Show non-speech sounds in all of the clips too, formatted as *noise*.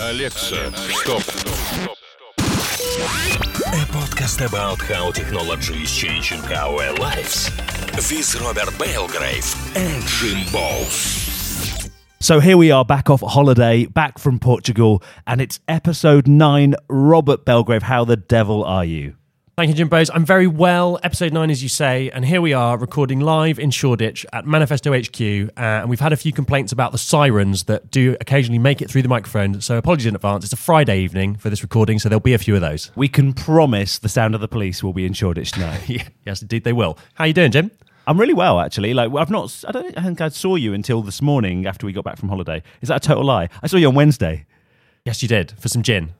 Alexa, stop. A podcast about how technology is changing our lives. With Robert Belgrave and Jim Bowes. So here we are back off holiday, back from Portugal, and it's episode nine. Robert Belgrave, how the devil are you? Thank you, Jim Bowes. I'm very well. Episode 9, as you say. And here we are recording live in Shoreditch at Manifesto HQ. Uh, and we've had a few complaints about the sirens that do occasionally make it through the microphone. So apologies in advance. It's a Friday evening for this recording, so there'll be a few of those. We can promise the sound of the police will be in Shoreditch tonight. *laughs* Yeah, yes, indeed, they will. How are you doing, Jim? I'm really well, actually. Like I've not, I don't I think I saw you until this morning after we got back from holiday. Is that a total lie? I saw you on Wednesday. Yes, you did, for some gin.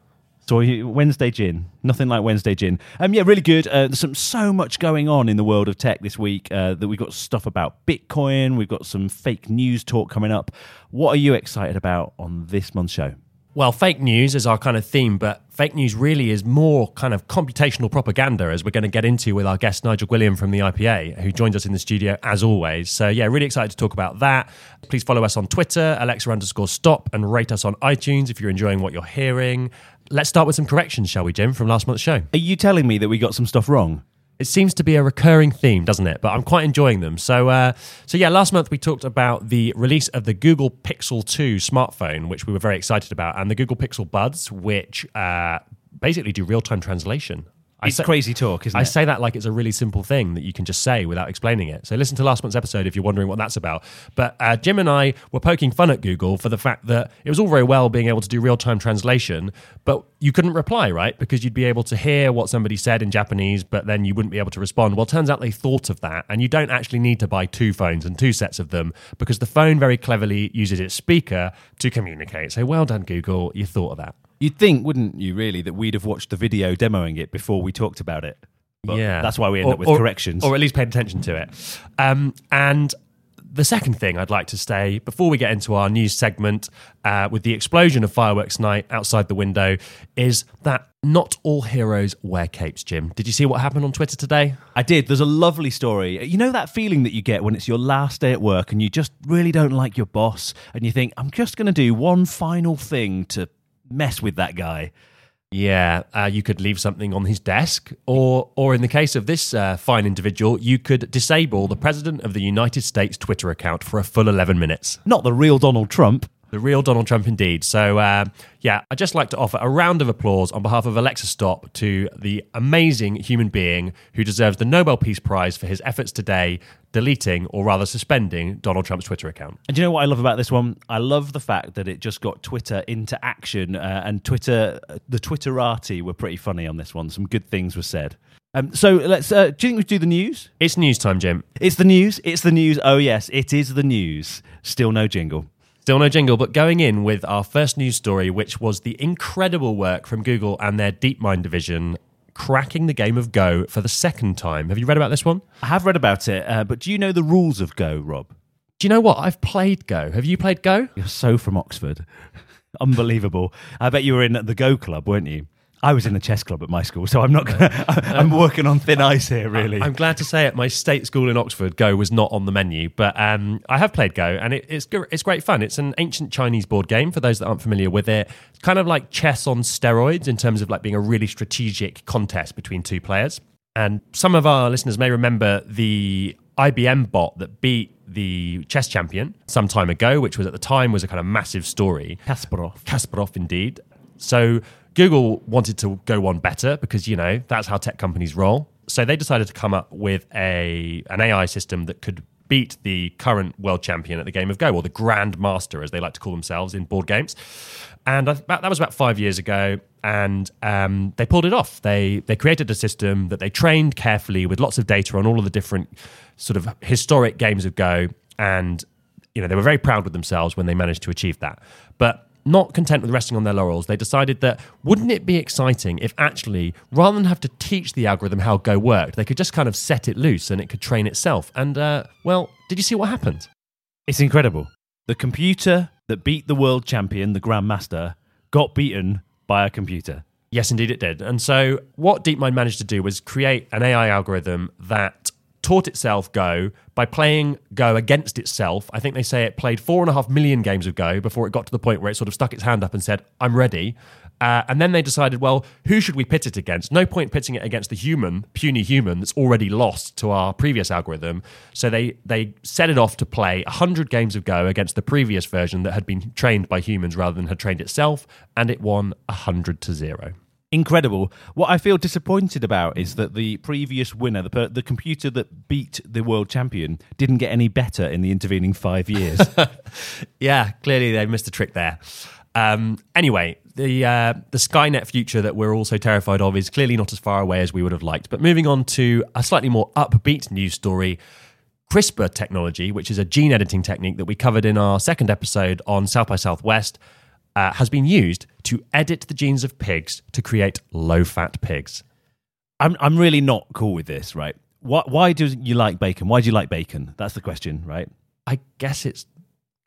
So Wednesday gin, nothing like Wednesday gin. Um, yeah, really good. Uh, there's some so much going on in the world of tech this week uh, that we've got stuff about Bitcoin. We've got some fake news talk coming up. What are you excited about on this month's show? Well, fake news is our kind of theme, but fake news really is more kind of computational propaganda, as we're going to get into with our guest Nigel Gwilliam from the IPA, who joins us in the studio as always. So, yeah, really excited to talk about that. Please follow us on Twitter, Alexa underscore stop, and rate us on iTunes if you're enjoying what you're hearing. Let's start with some corrections, shall we, Jim, from last month's show? Are you telling me that we got some stuff wrong? It seems to be a recurring theme, doesn't it? But I'm quite enjoying them. So, uh, so yeah, last month we talked about the release of the Google Pixel 2 smartphone, which we were very excited about, and the Google Pixel Buds, which uh, basically do real time translation. I It's say- crazy talk, isn't I it? I say that like it's a really simple thing that you can just say without explaining it. So listen to last month's episode if you're wondering what that's about. But uh, Jim and I were poking fun at Google for the fact that it was all very well being able to do real time translation, but you couldn't reply, right? Because you'd be able to hear what somebody said in Japanese, but then you wouldn't be able to respond. Well, turns out they thought of that, and you don't actually need to buy two phones and two sets of them because the phone very cleverly uses its speaker to communicate. So well done, Google. You thought of that. You'd think, wouldn't you, really, that we'd have watched the video demoing it before we talked about it? But yeah, That's why we end Or- up with or- corrections. or at least paid attention to it. Um, and the second thing I'd like to say before we get into our news segment, uh, with the explosion of fireworks night outside the window, is that not all heroes wear capes. Jim, did you see what happened on Twitter today? I did. There's a lovely story. You know that feeling that you get when it's your last day at work and you just really don't like your boss and you think, I'm just going to do one final thing to mess with that guy. Yeah, uh, you could leave something on his desk, or, or in the case of this uh, fine individual, you could disable the president of the United States Twitter account for a full 11 minutes. Not the real Donald Trump. The real Donald Trump, indeed. So, uh, yeah, I'd just like to offer a round of applause on behalf of Alexa Stop to the amazing human being who deserves the Nobel Peace Prize for his efforts today deleting, or rather suspending, Donald Trump's Twitter account. And do you know what I love about this one? I love the fact that it just got Twitter into action, uh, and Twitter, the Twitterati were pretty funny on this one. Some good things were said. Um, so let's. Uh, do you think we do the news? It's news time, Jim. It's the news. It's the news. Oh yes, it is the news. Still no jingle. Still no jingle, but going in with our first news story, which was the incredible work from Google and their DeepMind division cracking the game of Go for the second time. Have you read about this one? I have read about it, uh, but do you know the rules of Go, Rob? Do you know what? I've played Go. Have you played Go? You're so from Oxford. *laughs* Unbelievable. I bet you were in the Go Club, weren't you? I was in the chess club at my school, so I'm not gonna. *laughs* I'm working on thin ice here, really. I'm glad to say at my state school in Oxford, Go was not on the menu, but um, I have played Go, and it, it's it's great fun. It's an ancient Chinese board game for those that aren't familiar with it. It's kind of like chess on steroids in terms of like being a really strategic contest between two players. And some of our listeners may remember the IBM bot that beat the chess champion some time ago, which was at the time was a kind of massive story. Kasparov. Kasparov, indeed. So Google wanted to go one better because you know that's how tech companies roll. So they decided to come up with a an AI system that could beat the current world champion at the game of Go, or the Grand Master, as they like to call themselves in board games. And that was about five years ago, and um, they pulled it off. They they created a system that they trained carefully with lots of data on all of the different sort of historic games of Go, and you know they were very proud with themselves when they managed to achieve that. But not content with resting on their laurels, they decided that wouldn't it be exciting if actually, rather than have to teach the algorithm how Go worked, they could just kind of set it loose and it could train itself. And uh, well, did you see what happened? It's incredible. The computer that beat the world champion, the Grandmaster, got beaten by a computer. Yes, indeed it did. And so what DeepMind managed to do was create an AI algorithm that taught itself Go by playing Go against itself. I think they say it played four and a half million games of Go before it got to the point where it sort of stuck its hand up and said, I'm ready. Uh, and then they decided, well, who should we pit it against? No point pitting it against the human, puny human, that's already lost to our previous algorithm. So they they set it off to play 100 games of Go against the previous version that had been trained by humans rather than had trained itself, and it won 100 to zero. Incredible. What I feel disappointed about is that the previous winner, the, per- the computer that beat the world champion, didn't get any better in the intervening five years. *laughs* yeah, clearly they missed a trick there. Um, anyway, the uh, the Skynet future that we're also terrified of is clearly not as far away as we would have liked. But moving on to a slightly more upbeat news story. CRISPR technology, which is a gene editing technique that we covered in our second episode on South by Southwest, uh, has been used to edit the genes of pigs to create low fat pigs. I'm I'm really not cool with this, right? Why, why do you like bacon? Why do you like bacon? That's the question, right? I guess it's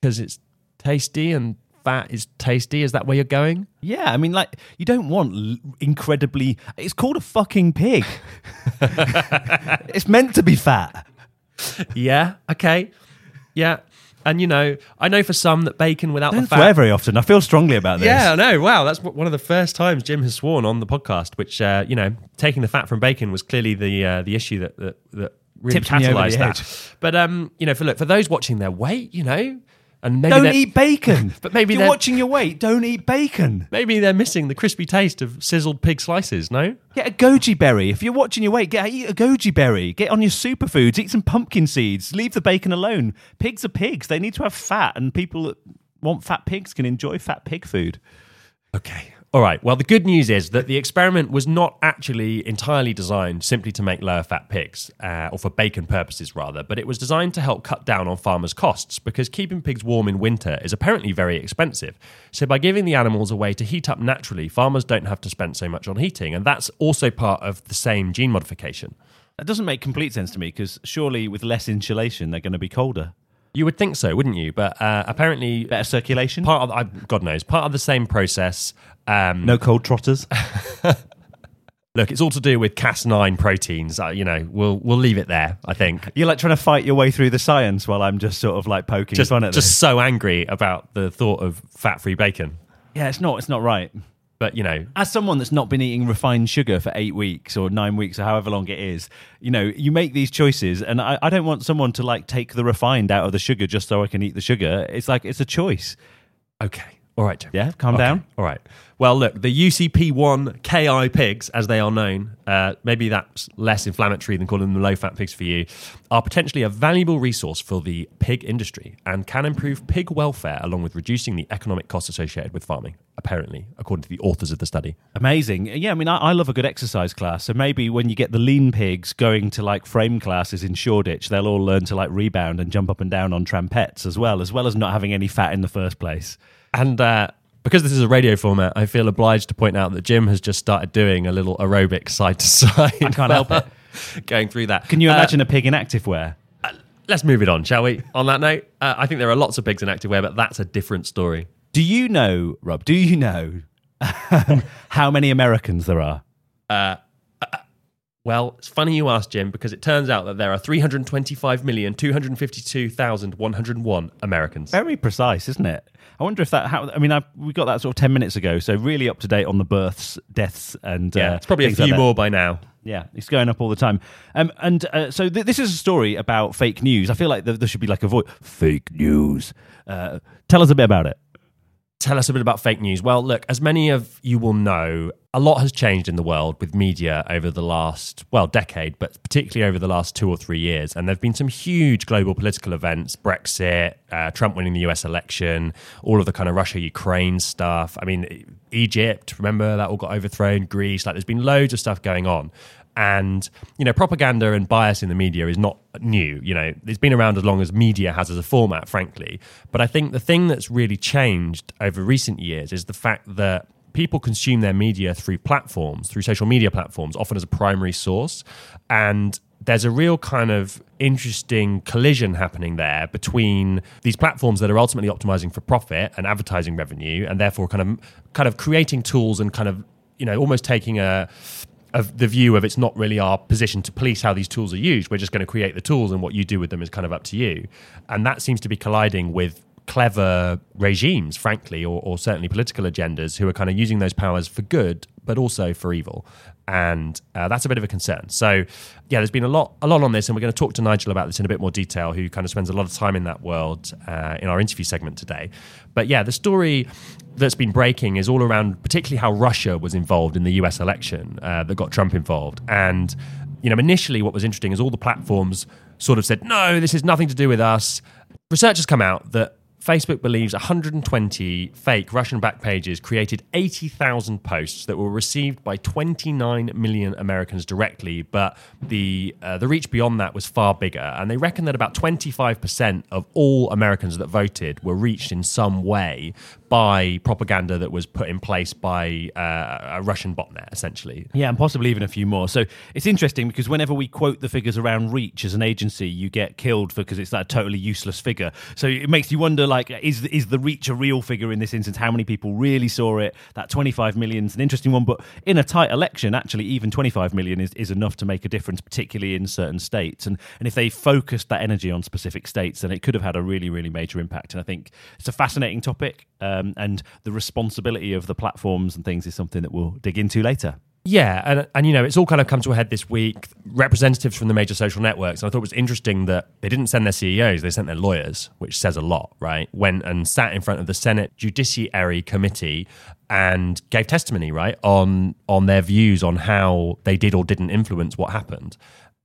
because it's tasty and fat is tasty. Is that where you're going? Yeah, I mean, like you don't want l- incredibly. It's called a fucking pig. *laughs* it's meant to be fat. *laughs* Yeah. Okay. Yeah. And you know, I know for some that bacon without the fat. swear very often. I feel strongly about this. Yeah, I know. Wow, that's one of the first times Jim has sworn on the podcast. Which uh, you know, taking the fat from bacon was clearly the uh, the issue that that, that really Tipped catalyzed that. But um, you know, for look for those watching their weight, you know, and maybe Don't eat bacon. *laughs* But maybe you're they're- watching your weight. Don't eat bacon. maybe they're missing the crispy taste of sizzled pig slices. No. Get a goji berry. If you're watching your weight, get eat a goji berry. Get on your superfoods. Eat some pumpkin seeds. Leave the bacon alone. Pigs are pigs. They need to have fat, and people that want fat pigs can enjoy fat pig food. Okay. All right. Well, the good news is that the experiment was not actually entirely designed simply to make lower fat pigs, uh, or for bacon purposes rather, but it was designed to help cut down on farmers' costs because keeping pigs warm in winter is apparently very expensive. So, by giving the animals a way to heat up naturally, farmers don't have to spend so much on heating. And that's also part of the same gene modification. That doesn't make complete sense to me because surely with less insulation, they're going to be colder. You would think so, wouldn't you? But uh, apparently, Better circulation. part of I, God knows part of the same process. Um, No cold trotters. *laughs* Look, it's all to do with Cas9 proteins. Uh, you know, we'll we'll leave it there. I think. You're like trying to fight your way through the science while I'm just sort of like poking Just, fun at just this. so angry about the thought of fat-free bacon. Yeah, it's not. It's not right. But you know, As someone that's not been eating refined sugar for eight weeks or nine weeks or however long it is, you know, you make these choices, and I, I don't want someone to like take the refined out of the sugar just so I can eat the sugar. It's like it's a choice. okay, all right. Yeah, calm Okay, down. All right. Well, look, the UCP1 KI pigs, as they are known, uh, maybe that's less inflammatory than calling them low fat pigs for you, are potentially a valuable resource for the pig industry and can improve pig welfare along with reducing the economic costs associated with farming, apparently, according to the authors of the study. Amazing. Yeah, I mean, I, I love a good exercise class. So maybe when you get the lean pigs going to like frame classes in Shoreditch, they'll all learn to like rebound and jump up and down on trampettes as well, as well as not having any fat in the first place. And uh, because this is a radio format, I feel obliged to point out that Jim has just started doing a little aerobic side to side. I can't help it. *laughs* Going through that. Can you Uh, imagine a pig in activewear? let's move it on, shall we? On that note, uh, I think there are lots of pigs in activewear, but that's a different story. Do you know, Rob? Do you know how many Americans there are? Well, it's funny you ask, Jim, because it turns out that there are 325,252,101 Americans. Very precise, isn't it? I wonder if that. How, I mean, I, we got that sort of ten minutes ago, so really up to date on the births, deaths, and Yeah, uh, it's probably a few like more by now. Yeah, it's going up all the time. Um, and uh, so th- this is a story about fake news. I feel like th- there should be like a voice. Fake news. Uh, tell us a bit about it. Tell us a bit about fake news. Well, look, as many of you will know, a lot has changed in the world with media over the last, well, decade, but particularly over the last two or three years. And there have been some huge global political events Brexit, uh, Trump winning the US election, all of the kind of Russia Ukraine stuff. I mean, Egypt, remember that all got overthrown, Greece, like there's been loads of stuff going on. And, you know, propaganda and bias in the media is not new. You know, it's been around as long as media has as a format, frankly. But I think the thing that's really changed over recent years is the fact that people consume their media through platforms, through social media platforms, often as a primary source. And there's a real kind of interesting collision happening there between these platforms that are ultimately optimizing for profit and advertising revenue, and therefore kind of kind of creating tools and kind of you know almost taking a of the view of it's not really our position to police how these tools are used. We're just going to create the tools, and what you do with them is kind of up to you. And that seems to be colliding with clever regimes, frankly, or, or certainly political agendas who are kind of using those powers for good, but also for evil and uh, that's a bit of a concern. So, yeah, there's been a lot, a lot on this, and we're going to talk to Nigel about this in a bit more detail, who kind of spends a lot of time in that world uh, in our interview segment today. But yeah, the story that's been breaking is all around, particularly how Russia was involved in the U.S. election uh, that got Trump involved, and you know, initially, what was interesting is all the platforms sort of said, "No, this has nothing to do with us." Research has come out that Facebook believes 120 fake Russian back pages created 80,000 posts that were received by 29 million Americans directly, but the uh, the reach beyond that was far bigger. And they reckon that about 25% of all Americans that voted were reached in some way by propaganda that was put in place by uh, a Russian botnet, essentially. Yeah, and possibly even a few more. So it's interesting because whenever we quote the figures around reach as an agency, you get killed because it's that totally useless figure. So it makes you wonder, like, is is the reach a real figure in this instance? How many people really saw it? That 25 million is an interesting one, but in a tight election, actually, even 25 million is, is enough to make a difference, particularly in certain states. And and if they focused that energy on specific states, then it could have had a really, really major impact. And I think it's a fascinating topic um, and the responsibility of the platforms and things is something that we'll dig into later. Yeah, and and you know, it's all kind of come to a head this week. Representatives from the major social networks, and I thought it was interesting that they didn't send their CEOs; they sent their lawyers, which says a lot, right? Went and sat in front of the Senate Judiciary Committee and gave testimony, right, on on their views on how they did or didn't influence what happened.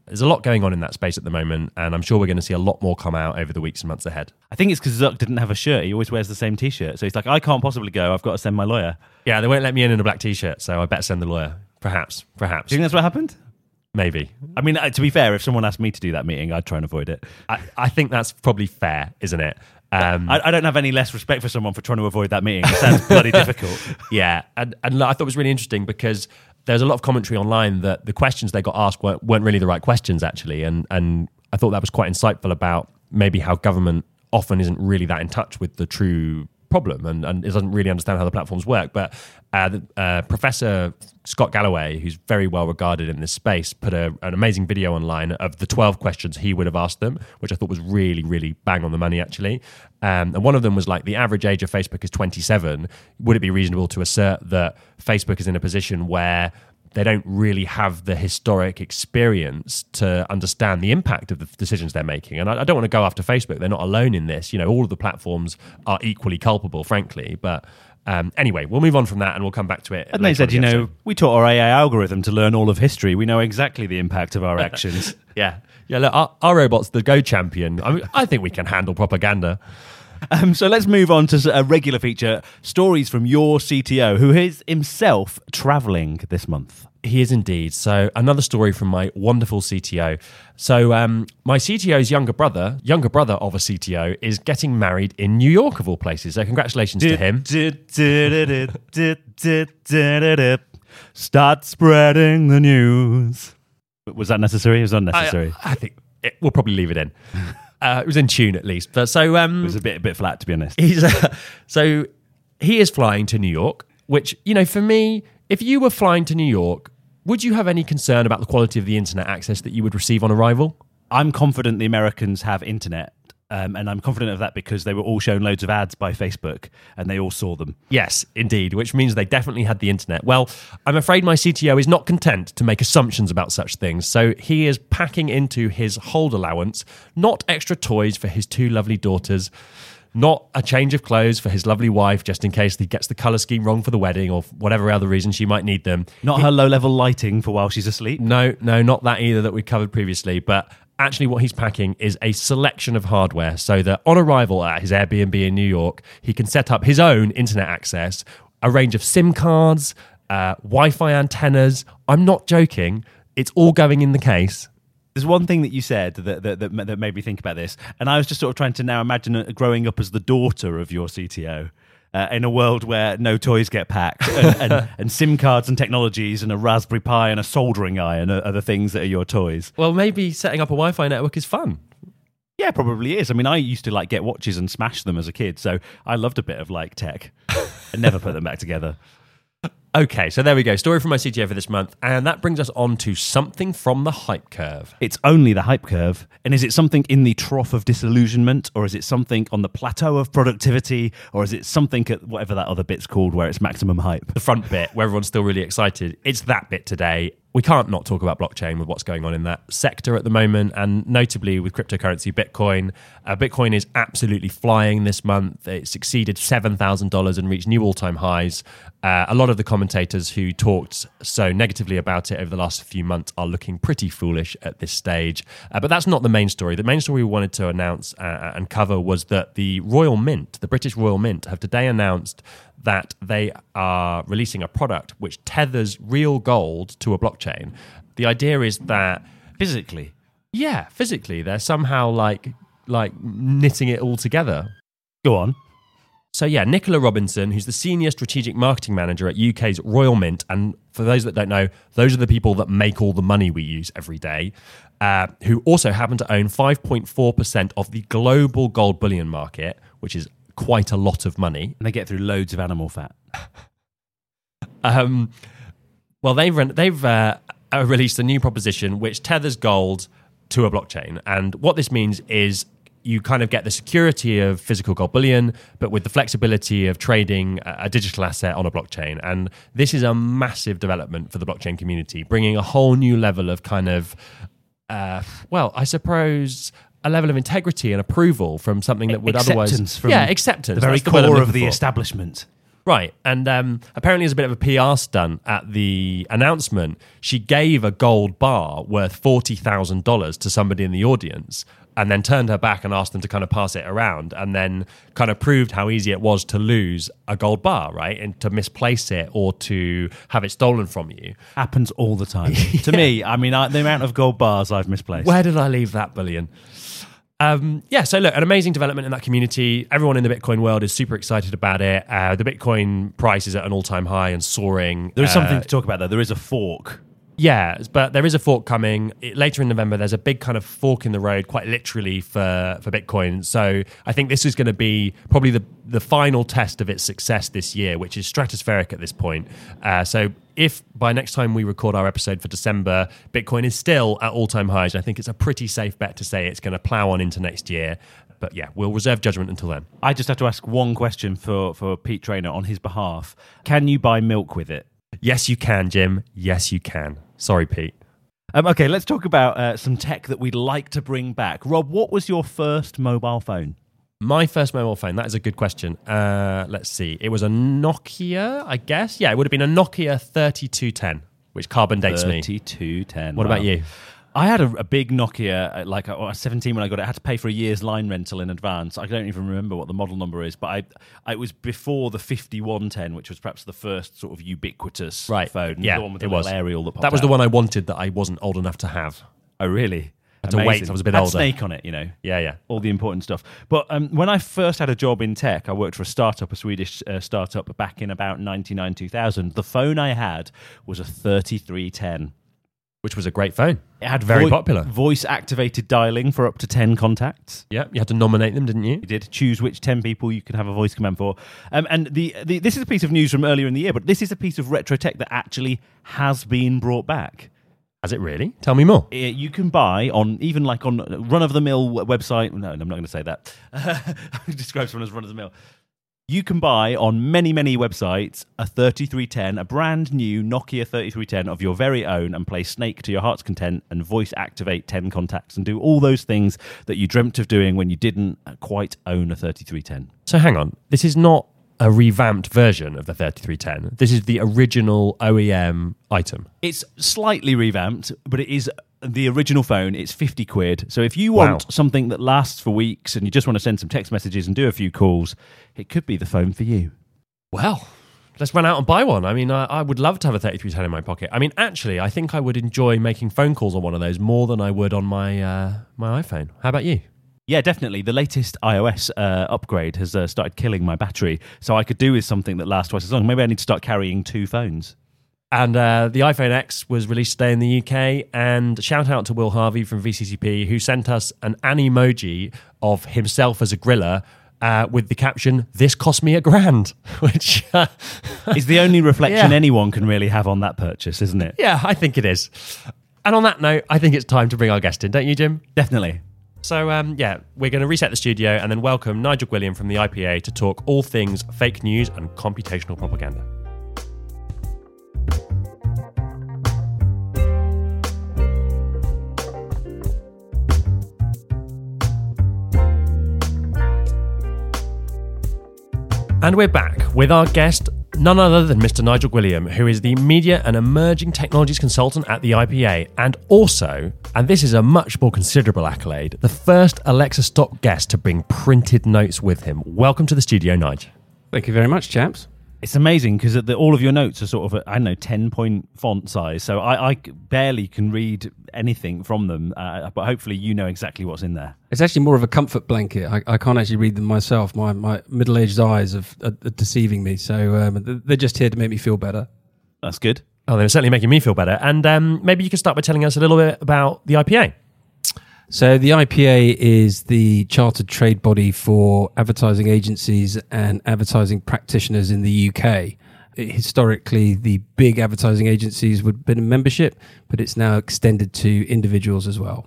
There's a lot going on in that space at the moment, and I'm sure we're going to see a lot more come out over the weeks and months ahead. I think it's because Zuck didn't have a shirt. He always wears the same T-shirt, so he's like, I can't possibly go. I've got to send my lawyer. Yeah, they won't let me in in a black T-shirt, so I better send the lawyer. Perhaps, perhaps, Do you think that's what happened? maybe. I mean, uh, to be fair, if someone asked me to do that meeting, I'd try and avoid it. I, I think that's probably fair, isn't it? Um, I, I don't have any less respect for someone for trying to avoid that meeting. It sounds bloody *laughs* difficult. Yeah, and and I thought it was really interesting because there's a lot of commentary online that the questions they got asked weren't, weren't really the right questions actually, and and I thought that was quite insightful about maybe how government often isn't really that in touch with the true problem and, and doesn't really understand how the platforms work. But uh, the, uh, Professor Scott Galloway, who's very well regarded in this space, put a, an amazing video online of the 12 questions he would have asked them, which I thought was really, really bang on the money, actually. Um, and one of them was like, the average age of Facebook is 27. Would it be reasonable to assert that Facebook is in a position where they don't really have the historic experience to understand the impact of the decisions they're making. And I, I, don't want to go after Facebook; they're not alone in this. You know, all of the platforms are equally culpable, frankly. But um, anyway, we'll move on from that, and we'll come back to it. And they said, the you know, we taught our AI algorithm to learn all of history. We know exactly the impact of our *laughs* actions. yeah, yeah. Look, our, our robot's the Go champion. I, mean, I think we can handle propaganda. Um, so let's move on to a regular feature stories from your CTO, who is himself traveling this month. He is indeed. So, another story from my wonderful CTO. So, um, my CTO's younger brother, younger brother of a CTO, is getting married in New York, of all places. So, congratulations to him. Start spreading the news. Was that necessary? It was unnecessary. I, I think it, we'll probably leave it in. *laughs* Uh, it was in tune at least. But so um, it was a bit a bit flat to be honest. He's uh, *laughs* so he is flying to New York, which you know for me, if you were flying to New York, would you have any concern about the quality of the internet access that you would receive on arrival? I'm confident the Americans have internet. Um, and I'm confident of that because they were all shown loads of ads by Facebook and they all saw them. Yes, indeed, which means they definitely had the internet. Well, I'm afraid my CTO is not content to make assumptions about such things. So he is packing into his hold allowance not extra toys for his two lovely daughters, not a change of clothes for his lovely wife just in case he gets the color scheme wrong for the wedding or whatever other reason she might need them. Not he, her low level lighting for while she's asleep. No, no, not that either that we covered previously, but actually what he's packing is a selection of hardware so that on arrival at his Airbnb in New York, he can set up his own internet access, a range of SIM cards, uh, Wi Fi antennas. I'm not joking. It's all going in the case. There's one thing that you said that, that, that, that made me think about this. And I was just sort of trying to now imagine growing up as the daughter of your CTO uh, in a world where no toys get packed and, *laughs* and, and, SIM cards and technologies and a Raspberry Pi and a soldering iron are, are the things that are your toys. Well, maybe setting up a Wi Fi network is fun. Yeah, probably is. I mean, I used to like get watches and smash them as a kid, so I loved a bit of like tech *laughs* and never put them back together. Okay, so there we go. Story from my CTO for this month. And that brings us on to something from the hype curve. It's only the hype curve. And is it something in the trough of disillusionment, or is it something on the plateau of productivity, or is it something at whatever that other bit's called where it's maximum hype? The front bit where everyone's still really excited. It's that bit today. We can't not talk about blockchain with what's going on in that sector at the moment, and notably with cryptocurrency Bitcoin. Uh, Bitcoin is absolutely flying this month. It's exceeded $7,000 and reached new all time highs. Uh, a lot of the commentators who talked so negatively about it over the last few months are looking pretty foolish at this stage. Uh, but that's not the main story. The main story we wanted to announce uh, and cover was that the Royal Mint, the British Royal Mint, have today announced that they are releasing a product which tethers real gold to a blockchain. The idea is that Physically. yeah, physically they're somehow like like knitting it all together. Go on. So yeah, Nicola Robinson, who's the senior strategic marketing manager at UK's Royal Mint, and for those that don't know, those are the people that make all the money we use every day, uh, who also happen to own 5.4% of the global gold bullion market, which is quite a lot of money. And they get through loads of animal fat. *laughs* Um, well, they've run, they've uh, uh, released a new proposition which tethers gold to a blockchain, and what this means is you kind of get the security of physical gold bullion, but with the flexibility of trading a digital asset on a blockchain. And this is a massive development for the blockchain community, bringing a whole new level of kind of, uh, well, I suppose. A level of integrity and approval from something that would otherwise, Acceptance from yeah, acceptance. The very That's the core looking of the establishment. Right. And um, apparently, as a bit of a PR stunt at the announcement, she gave a gold bar worth $40,000 to somebody in the audience and then turned her back and asked them to kind of pass it around and then kind of proved how easy it was to lose a gold bar, right? And to misplace it or to have it stolen from you. Happens all the time. *laughs* To me, I mean, I, the amount of gold bars I've misplaced. Where did I leave that billion? Um, yeah, so look, an amazing development in that community. Everyone in the Bitcoin world is super excited about it. Uh, the Bitcoin price is at an all time high and soaring. there is Uh, something to talk about, though. There is a fork. Yeah, but there is a fork coming It- later in November. There's a big kind of fork in the road, quite literally for for Bitcoin. So I think this is going to be probably the the final test of its success this year, which is stratospheric at this point. Uh, so if by next time we record our episode for December, Bitcoin is still at all time highs, I think it's a pretty safe bet to say it's going to plow on into next year. But yeah, we'll reserve judgment until then. I just have to ask one question for, for Pete Trainor on his behalf. Can you buy milk with it? Yes, you can, Jim. Yes, you can. Sorry, Pete. Um, okay, let's talk about uh, some tech that we'd like to bring back. Rob, what was your first mobile phone? My first mobile phone, that is a good question. Uh, let's see. It was a Nokia, I guess. Yeah, it would have been a Nokia 3210, which carbon dates me. 3210. What Wow. about you? I had a, a big Nokia, uh, like I was 17 when I got it. I had to pay for a year's line rental in advance. I don't even remember what the model number is, but I, I it was before the 5110, which was perhaps the first sort of ubiquitous Right. phone. Yeah, the one with it the was. aerial that That was the one I wanted that I wasn't old enough to have. Oh, really? Had to wait I was a bit Had older. Snake on it, you know. Yeah, yeah. all the important stuff. But um, when I first had a job in tech, I worked for a startup, a Swedish uh, startup, back in about 99, 2000. The phone I had was a 3310. Which was a great phone. It had Very voi- popular. Voice activated dialing for up to 10 contacts. Yeah, you had to nominate them, didn't you? You did choose which 10 people you could have a voice command for. Um, and the, the this is a piece of news from earlier in the year, but this is a piece of retro tech that actually has been brought back. Has it really? Tell me more. Uh, you can buy on even like on run of the mill website. No, I'm not going to say that. *laughs* Describe someone as run of the mill. You can buy on many, many websites a 3310, a brand new Nokia 3310 of your very own, and play Snake to your heart's content and voice activate 10 contacts and do all those things that you dreamt of doing when you didn't quite own a 3310. So hang on. This is not a revamped version of the 3310. This is the original OEM item. It's slightly revamped, but it is the original phone. It's 50 quid. So if you want Wow. something that lasts for weeks and you just want to send some text messages and do a few calls, it could be the phone for you. Well, let's run out and buy one. I mean, I, I would love to have a 3310 in my pocket. I mean, actually, I think I would enjoy making phone calls on one of those more than I would on my uh, my iPhone. How about you? Yeah, definitely. The latest iOS uh, upgrade has uh, started killing my battery, so I could do with something that lasts twice as long. Maybe I need to start carrying two phones. And uh, the iPhone X was released today in the UK. And shout out to Will Harvey from VCCP, who sent us an emoji of himself as a griller uh, with the caption, This cost me a grand, *laughs* which uh, It's the only reflection Yeah. anyone can really have on that purchase, isn't it? Yeah, I think it is. And on that note, I think it's time to bring our guest in, don't you, Jim? Definitely. So, um, yeah, we're going to reset the studio and then welcome Nigel Gwilliam from the IPA to talk all things fake news and computational propaganda. And we're back with our guest, none other than Mr. Nigel Gwilliam, who is the media and emerging technologies consultant at the IPA, and also, and this is a much more considerable accolade, the first Alexa Stop guest to bring printed notes with him. Welcome to the studio, Nigel. Thank you very much, chaps. It's amazing because all of your notes are sort of, I don't know, 10 point font size. So I, I barely can read anything from them, uh, but hopefully you know exactly what's in there. It's actually more of a comfort blanket. I, I can't actually read them myself. My my middle aged eyes are, are, are deceiving me. So um, they're just here to make me feel better. That's good. Oh, they're certainly making me feel better. And um, maybe you could start by telling us a little bit about the IPA. So the IPA is the chartered trade body for advertising agencies and advertising practitioners in the UK. Historically, the big advertising agencies would have been a membership, but it's now extended to individuals as well.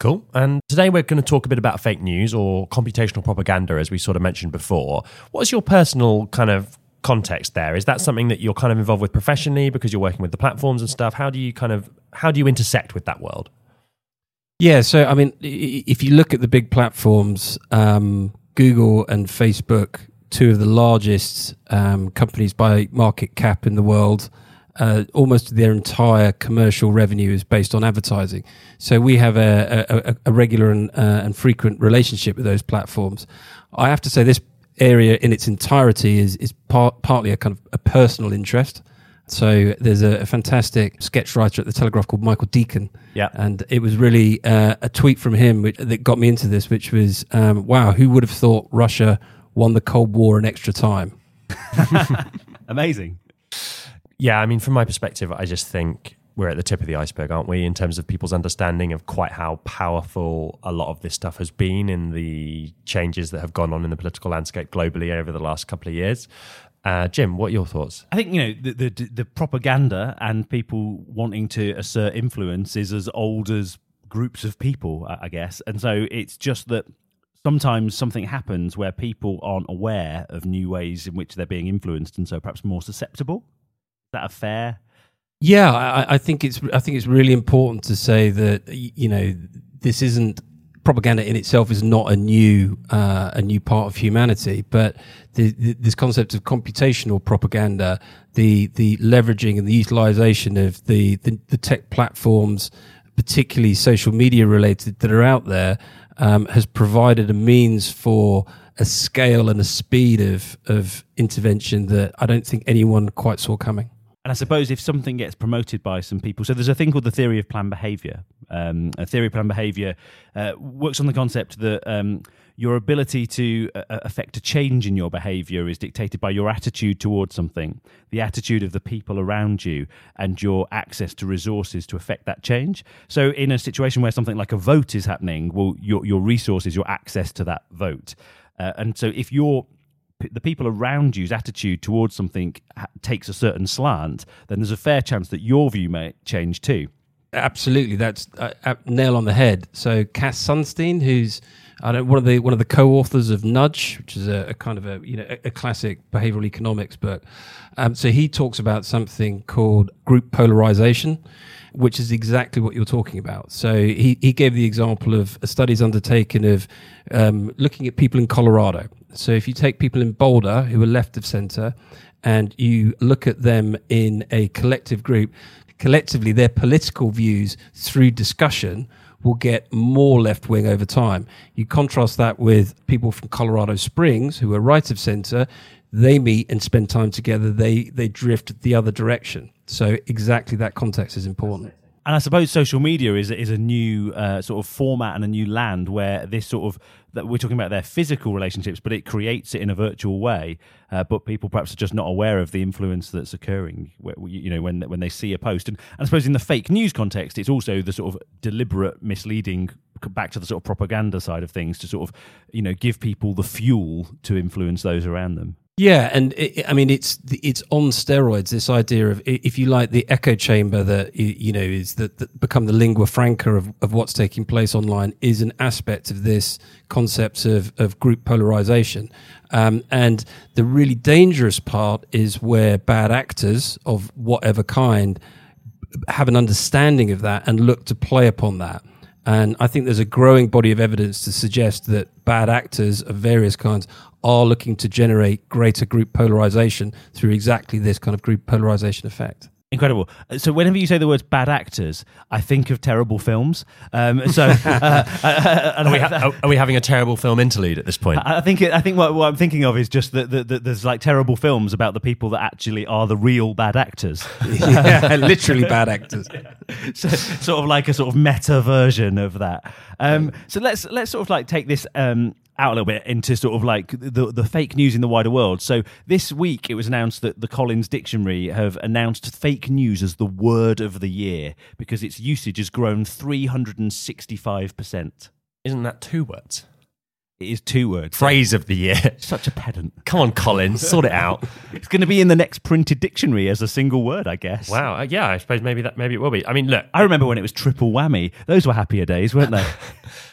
Cool. And today we're going to talk a bit about fake news or computational propaganda, as we sort of mentioned before. What's your personal kind of context there? Is that something that you're kind of involved with professionally because you're working with the platforms and stuff? How do you kind of how do you intersect with that world? Yeah, so I mean, if you look at the big platforms, um, Google and Facebook, two of the largest um, companies by market cap in the world, uh, almost their entire commercial revenue is based on advertising. So we have a, a, a regular and, uh, and frequent relationship with those platforms. I have to say, this area in its entirety is is part, partly a kind of a personal interest. So there's a, a, fantastic sketch writer at the Telegraph called Michael Deacon. Yeah. And it was really uh, a tweet from him which, that got me into this, which was, um, wow, who would have thought Russia won the Cold War in extra time? *laughs* Amazing. Yeah, I mean, from my perspective, I just think we're at the tip of the iceberg, aren't we, in terms of people's understanding of quite how powerful a lot of this stuff has been in the changes that have gone on in the political landscape globally over the last couple of years. Uh, Jim, what are your thoughts? I think you know the, the the propaganda and people wanting to assert influence is as old as groups of people, I guess, and so it's just that sometimes something happens where people aren't aware of new ways in which they're being influenced, and so perhaps more susceptible. Is that a fair? Yeah, I, I think it's I think it's really important to say that you know this isn't propaganda in itself is not a new uh, a new part of humanity, but the, the, this concept of computational propaganda, the the leveraging and the utilization of the, the, the tech platforms, particularly social media related that are out there, um, has provided a means for a scale and a speed of of intervention that I don't think anyone quite saw coming. And I suppose if something gets promoted by some people, so there's a thing called the theory of planned behavior. Um, a theory of planned behavior uh, works on the concept that um, your ability to uh, affect a change in your behavior is dictated by your attitude towards something, the attitude of the people around you, and your access to resources to affect that change. So, in a situation where something like a vote is happening, well, your, your resources, your access to that vote. Uh, and so, if you're the people around you's attitude towards something takes a certain slant, then there's a fair chance that your view may change too. Absolutely, that's uh, uh, nail on the head. So Cass Sunstein, who's one of the one of the co-authors of Nudge, which is a, a kind of a you know a, a classic behavioral economics book. Um, so he talks about something called group polarization, which is exactly what you're talking about. So he, he gave the example of studies undertaken of um, looking at people in Colorado. So if you take people in Boulder who are left of center and you look at them in a collective group, collectively their political views through discussion will get more left wing over time. You contrast that with people from Colorado Springs who are right of center, they meet and spend time together, they they drift the other direction. So exactly that context is important. And I suppose social media is is a new uh, sort of format and a new land where this sort of that we're talking about their physical relationships, but it creates it in a virtual way. Uh, but people perhaps are just not aware of the influence that's occurring. You know, when when they see a post, and, and I suppose in the fake news context, it's also the sort of deliberate misleading back to the sort of propaganda side of things to sort of you know give people the fuel to influence those around them. Yeah, and it, I mean it's it's on steroids. This idea of if you like the echo chamber that you know is that, that become the lingua franca of, of what's taking place online is an aspect of this concept of, of group polarization. Um, and the really dangerous part is where bad actors of whatever kind have an understanding of that and look to play upon that. And I think there's a growing body of evidence to suggest that bad actors of various kinds are looking to generate greater group polarization through exactly this kind of group polarization effect. Incredible. So whenever you say the words "bad actors," I think of terrible films. Um, so, uh, *laughs* uh, uh, are, we ha- are, we having a terrible film interlude at this point? I think. It, I think what, what, I'm thinking of is just that, that, that, there's like terrible films about the people that actually are the real bad actors. *laughs* yeah, literally bad actors. *laughs* so, sort of like a sort of meta version of that. Um, so let's let's sort of like take this um, out a little bit into sort of like the the fake news in the wider world. So this week it was announced that the Collins Dictionary have announced fake news as the word of the year because its usage has grown 365%. Isn't that two words? It is two words. Phrase of the year. Such a pedant. Come on, Collins, sort it out. *laughs* It's going to be in the next printed dictionary as a single word, I guess. Wow. Uh, yeah, I suppose maybe that maybe it will be. I mean, look, I remember when it was triple whammy. Those were happier days, weren't they? *laughs*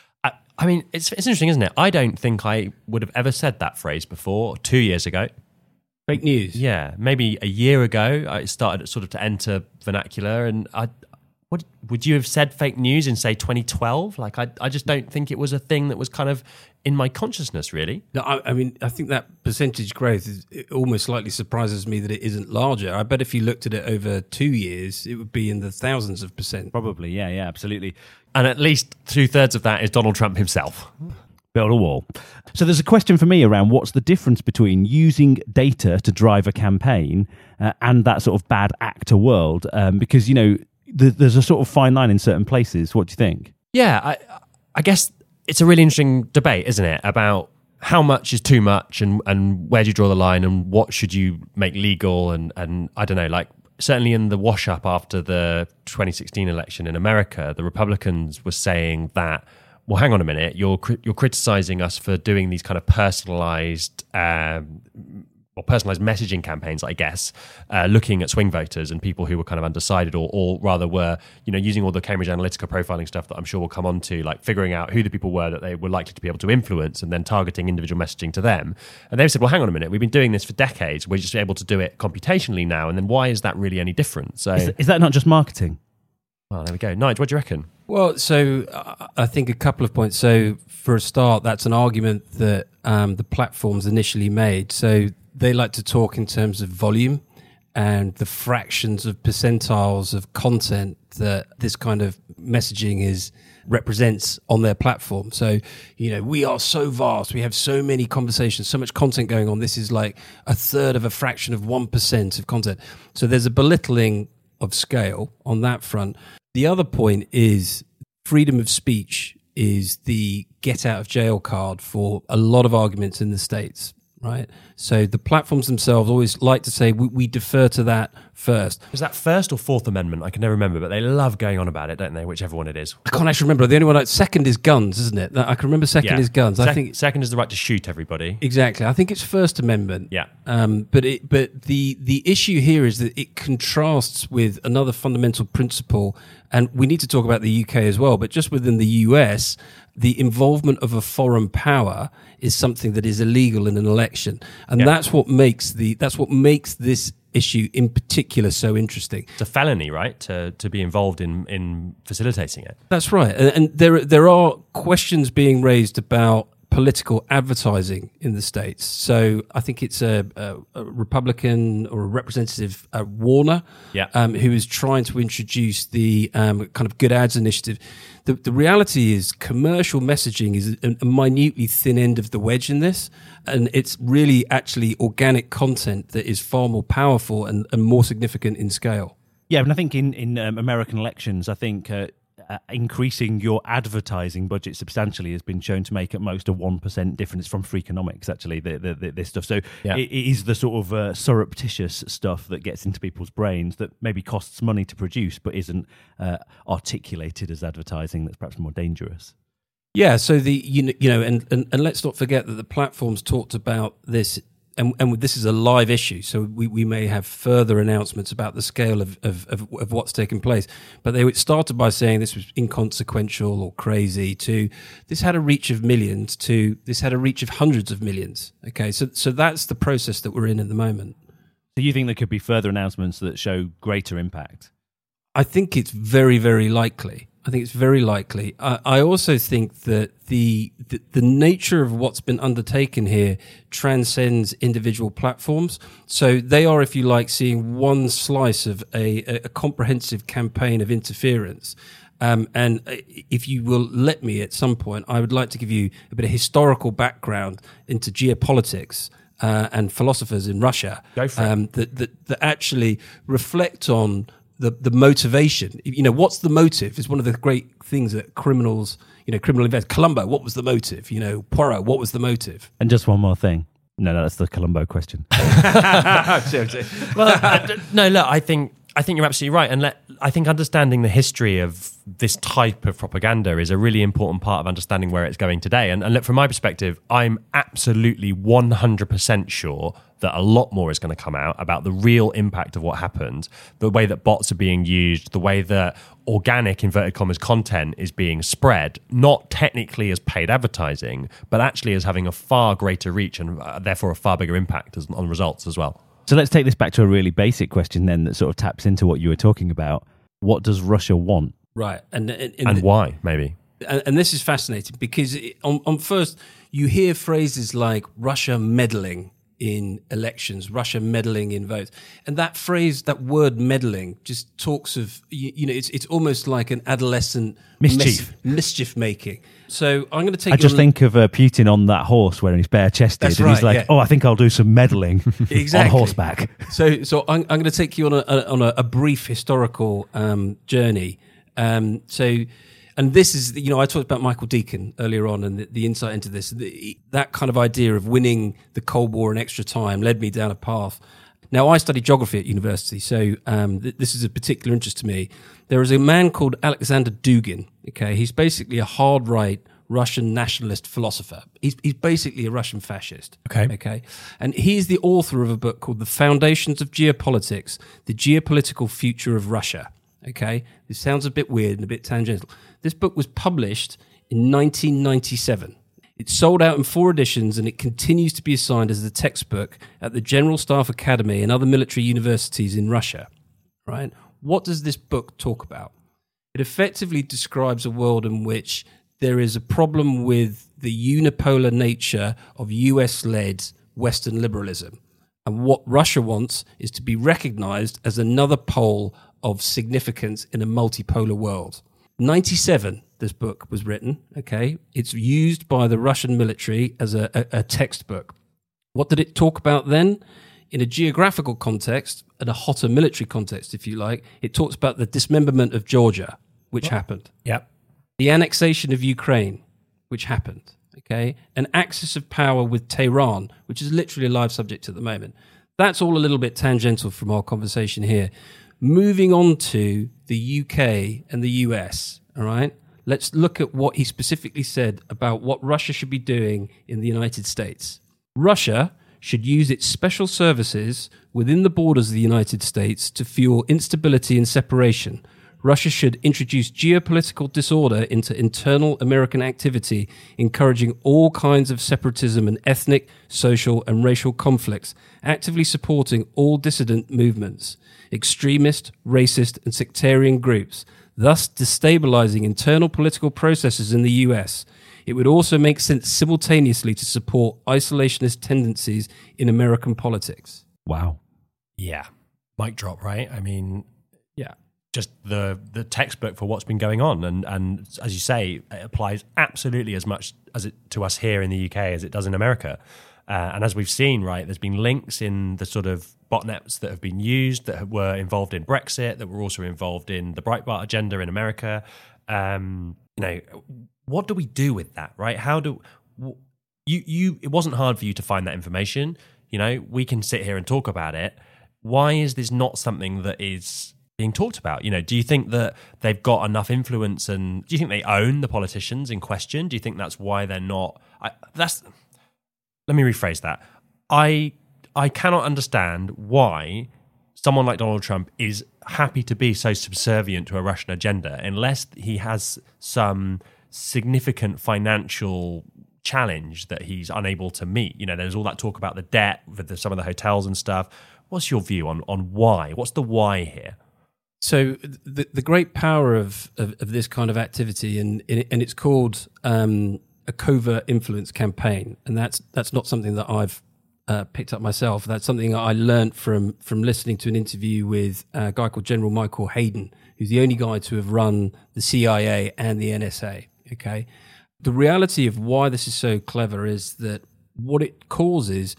I mean, it's, it's interesting, isn't it? I don't think I would have ever said that phrase before two years ago. Fake news. Yeah, maybe a year ago, I started sort of to enter vernacular, and I, what would you have said fake news in say 2012? Like, I, I just don't think it was a thing that was kind of in my consciousness, really. No, I, I mean, I think that percentage growth is, almost slightly surprises me that it isn't larger. I bet if you looked at it over two years, it would be in the thousands of percent. Probably, yeah, yeah, absolutely. And at least two thirds of that is Donald Trump himself. Build a wall. So there's a question for me around what's the difference between using data to drive a campaign uh, and that sort of bad actor world? Um, because, you know, th- there's a sort of fine line in certain places. What do you think? Yeah, I, I guess it's a really interesting debate, isn't it? About how much is too much and, and where do you draw the line and what should you make legal and, and I don't know, like certainly in the wash up after the 2016 election in America, the Republicans were saying that, well, hang on a minute, you're you're criticizing us for doing these kind of personalized um, or personalized messaging campaigns, I guess, uh, looking at swing voters and people who were kind of undecided, or, or rather were, you know, using all the Cambridge Analytica profiling stuff that I'm sure we'll come on to, like figuring out who the people were that they were likely to be able to influence, and then targeting individual messaging to them. And they said, well, hang on a minute, we've been doing this for decades. We're just able to do it computationally now, and then why is that really any different? So, is, is that not just marketing? Well, there we go. Nigel, what do you reckon? Well, so uh, I think a couple of points. So, for a start, that's an argument that um, the platforms initially made. So, they like to talk in terms of volume and the fractions of percentiles of content that this kind of messaging is represents on their platform. So, you know, we are so vast. We have so many conversations, so much content going on. This is like a third of a fraction of 1% of content. So there's a belittling of scale on that front. The other point is freedom of speech is the get out of jail card for a lot of arguments in the States right? So the platforms themselves always like to say we, we, defer to that first. Is that First or Fourth Amendment? I can never remember, but they love going on about it, don't they? Whichever one it is. I can't actually remember. The only one like second is guns, isn't it? I can remember second yeah. is guns. Se- I think second is the right to shoot everybody. Exactly. I think it's First Amendment. Yeah. Um, but it but the the issue here is that it contrasts with another fundamental principle, and we need to talk about the UK as well. But just within the US, the involvement of a foreign power is something that is illegal in an election, and yeah. that's what makes the that's what makes this issue in particular so interesting. It's a felony, right, to to be involved in in facilitating it. That's right, and, and there there are questions being raised about political advertising in the states. So I think it's a, a, a Republican or a representative uh, Warner, yeah. um, who is trying to introduce the um, kind of good ads initiative. The, the reality is commercial messaging is a, a, minutely thin end of the wedge in this, and it's really actually organic content that is far more powerful and, and more significant in scale. Yeah, and I think in in um, American elections, I think uh, increasing your advertising budget substantially has been shown to make at most a 1% difference from Freakonomics, actually, the, the, the, this stuff. So yeah. it, it is the sort of uh, surreptitious stuff that gets into people's brains that maybe costs money to produce but isn't uh, articulated as advertising that's perhaps more dangerous. Yeah, so the you know, you know and, and, and let's not forget that the platforms talked about this and, and this is a live issue, so we, we may have further announcements about the scale of, of, of, of what's taken place. But they started by saying this was inconsequential or crazy, to this had a reach of millions, to this had a reach of hundreds of millions. Okay, so, so that's the process that we're in at the moment. So you think there could be further announcements that show greater impact? I think it's very, very likely. I think it's very likely. I, I also think that the, the, the nature of what's been undertaken here transcends individual platforms. So they are, if you like, seeing one slice of a, a comprehensive campaign of interference. Um, and uh, if you will let me at some point, I would like to give you a bit of historical background into geopolitics uh, and philosophers in Russia um, that, that, that actually reflect on the the motivation. You know, what's the motive? Is one of the great things that criminals, you know, criminal invest. Columbo, what was the motive? You know, Poirot, what was the motive? And just one more thing. No, no, that's the Columbo question. *laughs* *laughs* well, no, look, I think I think you're absolutely right, and let, I think understanding the history of this type of propaganda is a really important part of understanding where it's going today. And, and look, from my perspective, I'm absolutely 100% sure that a lot more is going to come out about the real impact of what happened, the way that bots are being used, the way that organic inverted commas content is being spread, not technically as paid advertising, but actually as having a far greater reach and uh, therefore a far bigger impact as, on results as well. So let's take this back to a really basic question then that sort of taps into what you were talking about. What does Russia want? Right. And, and, and, and why, maybe? And, and, this is fascinating because on, on first, you hear phrases like Russia meddling in elections, Russia meddling in votes. And that phrase, that word meddling, just talks of, you, you know, it's, it's almost like an adolescent mischief, mischief making. So I'm going to take. I just think of uh, Putin on that horse wearing his bare chested, and he's like, yeah. "Oh, I think I'll do some meddling *laughs* exactly. on horseback." *laughs* So, so I'm, I'm going to take you on a, a on a, a brief historical um, journey. Um, so, and this is, you know, I talked about Michael Deacon earlier on and the, the insight into this. The, that kind of idea of winning the Cold War in extra time led me down a path. Now, I studied geography at university, so um, th- this is a particular interest to me. There is a man called Alexander Dugin. Okay, he's basically a hard right Russian nationalist philosopher. He's, he's basically a Russian fascist. Okay. Okay. And he's the author of a book called The Foundations of Geopolitics The Geopolitical Future of Russia. Okay. This sounds a bit weird and a bit tangential. This book was published in 1997. It sold out in four editions and it continues to be assigned as a textbook at the General Staff Academy and other military universities in Russia. Right? What does this book talk about? It effectively describes a world in which there is a problem with the unipolar nature of US led Western liberalism. And what Russia wants is to be recognized as another pole of significance in a multipolar world. 97, this book was written, okay? It's used by the Russian military as a, a, a textbook. What did it talk about then? In a geographical context and a hotter military context, if you like, it talks about the dismemberment of Georgia, which oh. happened Yep. the annexation of Ukraine, which happened, okay, an axis of power with Tehran, which is literally a live subject at the moment. That's all a little bit tangential from our conversation here. Moving on to the UK and the US, all right, let's look at what he specifically said about what Russia should be doing in the United States. Russia should use its special services within the borders of the United States to fuel instability and separation. Russia should introduce geopolitical disorder into internal American activity, encouraging all kinds of separatism and ethnic, social, and racial conflicts, actively supporting all dissident movements, extremist, racist, and sectarian groups, thus destabilizing internal political processes in the US. It would also make sense simultaneously to support isolationist tendencies in American politics. Wow. Yeah. Mic drop, right? I mean, Yeah. Just the the textbook for what's been going on. And and as you say it applies absolutely as much as it to us here in the UK as it does in America. Uh, and as we've seen right there's been links in the sort of botnets that have been used that were involved in Brexit that were also involved in the Breitbart agenda in America. Um, you know what do we do with that right? How do you you it wasn't hard for you to find that information. You know we can sit here and talk about it. Why is this not something that is being talked about? You know, do you think that they've got enough influence, and do you think they own the politicians in question? Do you think that's why they're not? I, that's let me rephrase that. I I cannot understand why someone like Donald Trump is happy to be so subservient to a Russian agenda unless he has some significant financial challenge that he's unable to meet. You know, there's all that talk about the debt with the, some of the hotels and stuff. What's your view on on why? What's the why here? So the the great power of of, of this kind of activity, and and it's called um, a covert influence campaign, and that's that's not something that I've uh, picked up myself. That's something I learned from from listening to an interview with a guy called General Michael Hayden, who's the only guy to have run the CIA and the NSA. Okay, the reality of why this is so clever is that what it causes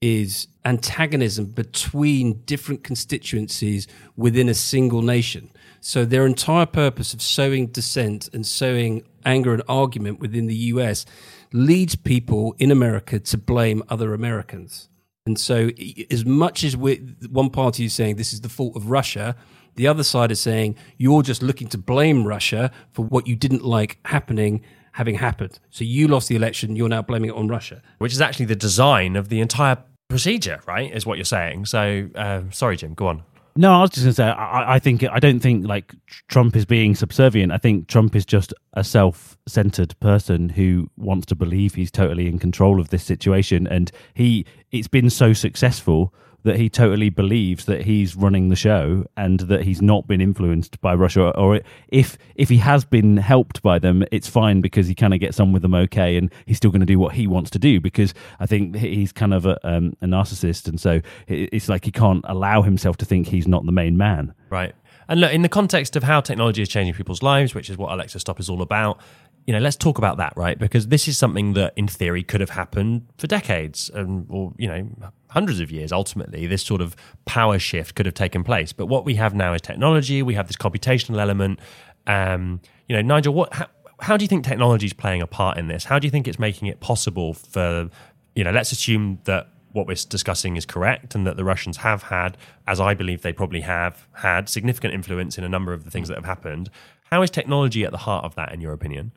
is antagonism between different constituencies within a single nation. So their entire purpose of sowing dissent and sowing anger and argument within the US leads people in America to blame other Americans. And so, as much as one party is saying this is the fault of Russia, the other side is saying you're just looking to blame Russia for what you didn't like happening having happened. So you lost the election, you're now blaming it on Russia. Which is actually the design of the entire procedure, right? Is what you're saying. So, uh, sorry, Jim, go on. No, I was just going to say, I, I, think I don't think like Trump is being subservient. I think Trump is just a self-centered person who wants to believe he's totally in control of this situation, and he it's been so successful that he totally believes that he's running the show and that he's not been influenced by Russia. Or if if he has been helped by them, it's fine because he kind of gets on with them okay, and he's still going to do what he wants to do because I think he's kind of a, um, a narcissist, and so it's like he can't allow himself to think he's not the main man. Right. And look, in the context of how technology is changing people's lives, which is what Alexa Stop is all about, you know, let's talk about that, right? Because this is something that, in theory, could have happened for decades, and or you know, hundreds of years. Ultimately, this sort of power shift could have taken place. But what we have now is technology. We have this computational element. Um, you know, Nigel, what? How, how do you think technology is playing a part in this? How do you think it's making it possible for, you know, let's assume that what we're discussing is correct and that the Russians have had, as I believe they probably have had, significant influence in a number of the things that have happened. How is technology at the heart of that, in your opinion?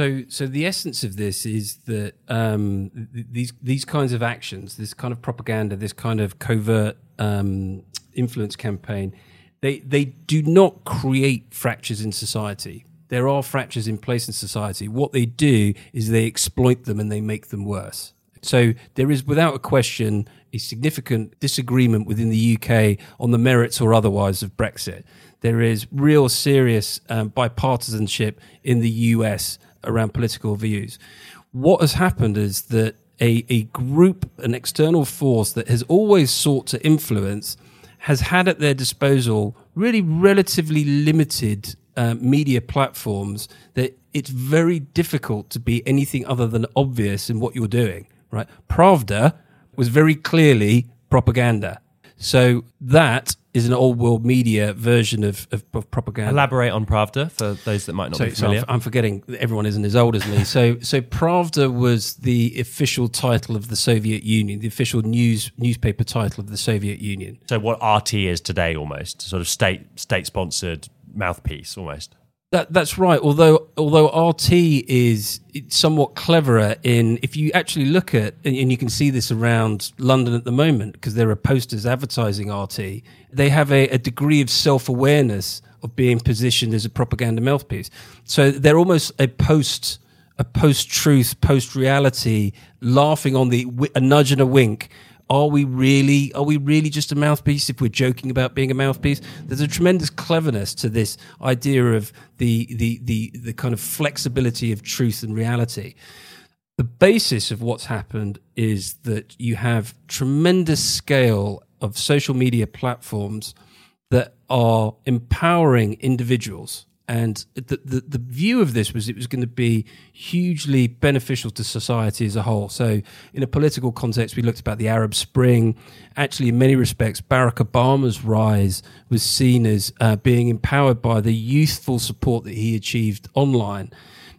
So, so the essence of this is that um, th- these these kinds of actions, this kind of propaganda, this kind of covert um, influence campaign, they they do not create fractures in society. There are fractures in place in society. What they do is they exploit them and they make them worse. So there is, without a question, a significant disagreement within the UK on the merits or otherwise of Brexit. There is real serious um, bipartisanship in the US around political views. What has happened is that a, a group, an external force that has always sought to influence, has had at their disposal really relatively limited uh, media platforms that it's very difficult to be anything other than obvious in what you're doing, right? Pravda was very clearly propaganda. So that is an old world media version of, of, of, propaganda. Elaborate on Pravda for those that might not so, be familiar. So I'm, forgetting everyone isn't as old as me. so so Pravda was the official title of the Soviet Union, the official news newspaper title of the Soviet Union. So what RT is today, almost sort of state state sponsored mouthpiece, almost. That, that's right. Although although RT is somewhat cleverer in if you actually look at and you can see this around London at the moment because there are posters advertising RT. They have a, a degree of self awareness of being positioned as a propaganda mouthpiece. So they're almost a post a post truth, post reality, laughing on the a nudge and a wink are we really are we really just a mouthpiece if we're joking about being a mouthpiece? There's a tremendous cleverness to this idea of the the the, the kind of flexibility of truth and reality. The basis of what's happened is that you have tremendous scale of social media platforms that are empowering individuals and the, the, the view of this was it was going to be hugely beneficial to society as a whole. So, in a political context, we looked about the Arab Spring. Actually, in many respects, Barack Obama's rise was seen as uh, being empowered by the youthful support that he achieved online.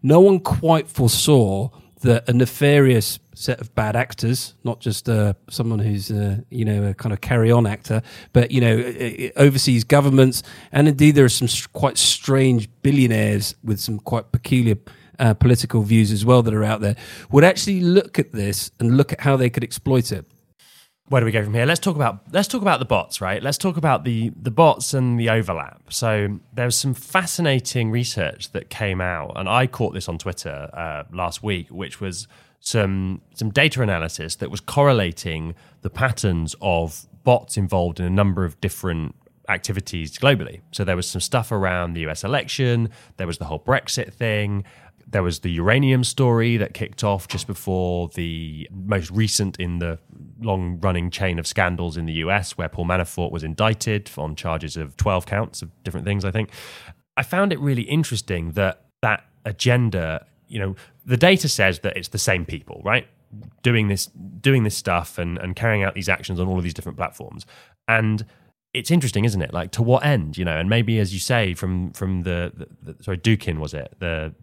No one quite foresaw that a nefarious set of bad actors, not just uh, someone who's uh, you know a kind of carry on actor, but you know overseas governments, and indeed there are some quite strange billionaires with some quite peculiar. Uh, political views as well that are out there would actually look at this and look at how they could exploit it. Where do we go from here? Let's talk about let's talk about the bots, right? Let's talk about the the bots and the overlap. So there was some fascinating research that came out, and I caught this on Twitter uh, last week, which was some some data analysis that was correlating the patterns of bots involved in a number of different activities globally. So there was some stuff around the US election, there was the whole Brexit thing, there was the uranium story that kicked off just before the most recent in the long running chain of scandals in the US, where Paul Manafort was indicted on charges of 12 counts of different things, I think. I found it really interesting that that agenda, you know, the data says that it's the same people, right? Doing this, doing this stuff and, and carrying out these actions on all of these different platforms. And it's interesting, isn't it? Like to what end, you know? And maybe, as you say, from from the, the, the sorry, Dukin was it the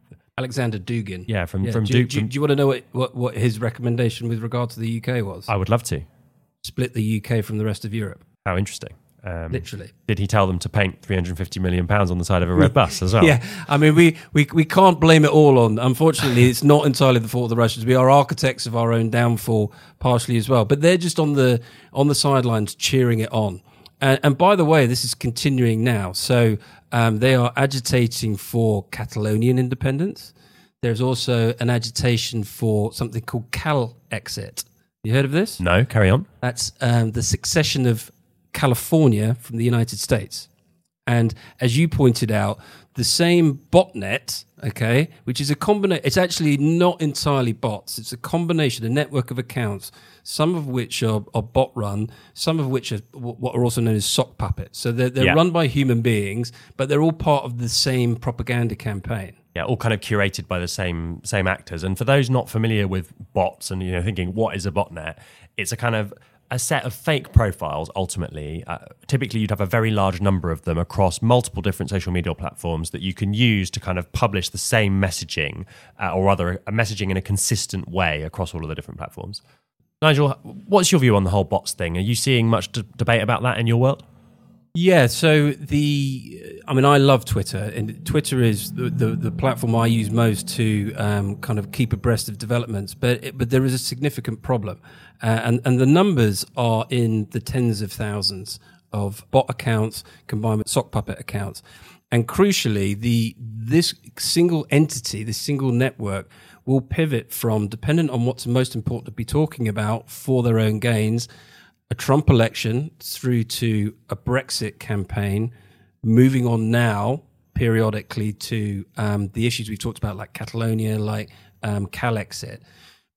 Alexander Dugin. Yeah, from from do, Duke. do, from- do you want to know what, what, what his recommendation with regard to the UK was? I would love to. Split the UK from the rest of Europe. How interesting. Um, Literally. Did he tell them to paint 350 million pounds on the side of a red *laughs* bus as well? Yeah, I mean, we, we, we can't blame it all on. Unfortunately, it's not entirely the fault of the Russians. We are architects of our own downfall, partially as well. But they're just on the on the sidelines cheering it on. And, and by the way, this is continuing now. So um, they are agitating for Catalonian independence. There's also an agitation for something called Cal exit. You heard of this? No, carry on. That's um, the succession of California from the United States. And as you pointed out, the same botnet, okay, which is a combination, it's actually not entirely bots. It's a combination, a network of accounts, some of which are, are bot run, some of which are wh- what are also known as sock puppets. So they're, they're Yeah. run by human beings, but they're all part of the same propaganda campaign. Yeah, all kind of curated by the same same actors. And for those not familiar with bots and you know thinking what is a botnet, it's a kind of a set of fake profiles. Ultimately, uh, typically you'd have a very large number of them across multiple different social media platforms that you can use to kind of publish the same messaging, uh, or rather, messaging in a consistent way across all of the different platforms. Nigel, what's your view on the whole bots thing? Are you seeing much d- debate about that in your world? Yeah, so the I mean, I love Twitter, and Twitter is the, the, the platform I use most to um, kind of keep abreast of developments. But it, but there is a significant problem, uh, and and the numbers are in the tens of thousands of bot accounts combined with sock puppet accounts, and crucially, the this single entity, this single network, will pivot from dependent on what's most important to be talking about for their own gains a Trump election through to a Brexit campaign, moving on now periodically to um, the issues we've talked about, like Catalonia, like um, Calexit.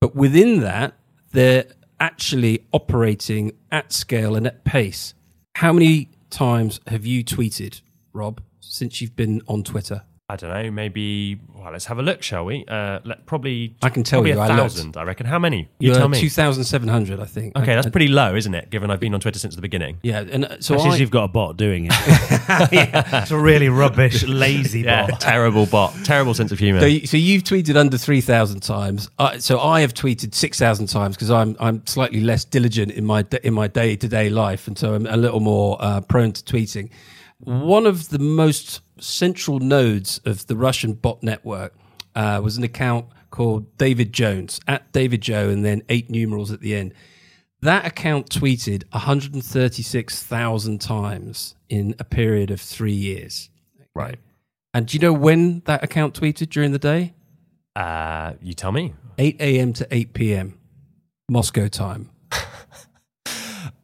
But within that, they're actually operating at scale and at pace. How many times have you tweeted, Rob, since you've been on Twitter? I don't know, maybe. Well, let's have a look, shall we? Uh, let, probably. I can tell probably you, a I looked. thousand. I reckon. How many? You You're tell me. 2,700, I think. Okay, I- that's I- pretty low, isn't it? Given I've been on Twitter since the beginning. Yeah, and uh, so Especially I, you've got a bot doing it. *laughs* *laughs* It's a really rubbish, *laughs* lazy Yeah, bot. terrible bot, terrible sense of humour. So, you- so you've tweeted under three thousand times. Uh, so I have tweeted six thousand times because I'm I'm slightly less diligent in my in my day to day life, and so I'm a little more uh, prone to tweeting. One of the most central nodes of the Russian bot network uh, was an account called David Jones at David Joe, and then eight numerals at the end. That account tweeted 136,000 times in a period of three years. right. And do you know when that account tweeted during the day? Uh, you tell me. 8 a.m. to 8 p.m. Moscow time. *laughs*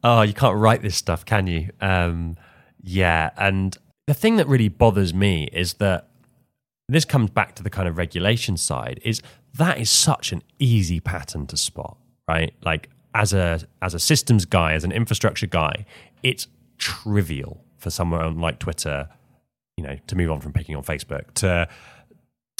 Oh, you can't write this stuff, can you? Um, yeah, and the thing that really bothers me is that this comes back to the kind of regulation side. Is that is such an easy pattern to spot, right? Like as a as a systems guy, as an infrastructure guy, it's trivial for someone like Twitter, you know, to move on from picking on Facebook to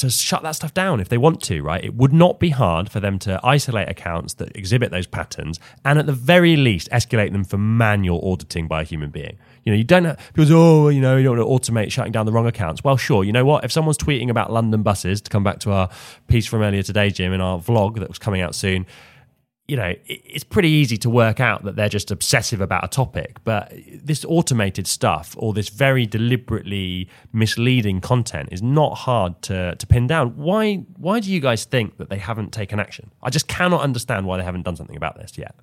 to shut that stuff down if they want to, right? It would not be hard for them to isolate accounts that exhibit those patterns and at the very least escalate them for manual auditing by a human being. You know, you don't have people say, oh, you know, you don't want to automate shutting down the wrong accounts. Well, sure, you know what? If someone's tweeting about London buses, to come back to our piece from earlier today, Jim, in our vlog that was coming out soon, you know, it's pretty easy to work out that they're just obsessive about a topic. But this automated stuff or this very deliberately misleading content is not hard to, to pin down. Why, why do you guys think that they haven't taken action? I just cannot understand why they haven't done something about this yet.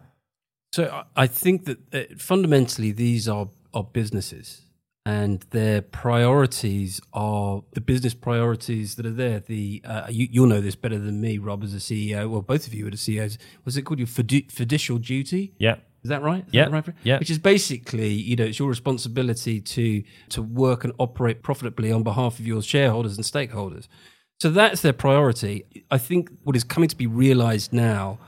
So I- think that uh, fundamentally these are are businesses, and their priorities are the business priorities that are there. The uh, you, you'll know this better than me, Rob, as a CEO. Well, both of you are the CEOs. Was it called? Your fidu- fiducial duty. Yeah. Is that right? Is Yeah, that right? yeah. Which is basically, you know, it's your responsibility to to work and operate profitably on behalf of your shareholders and stakeholders. So that's their priority. I think what is coming to be realized now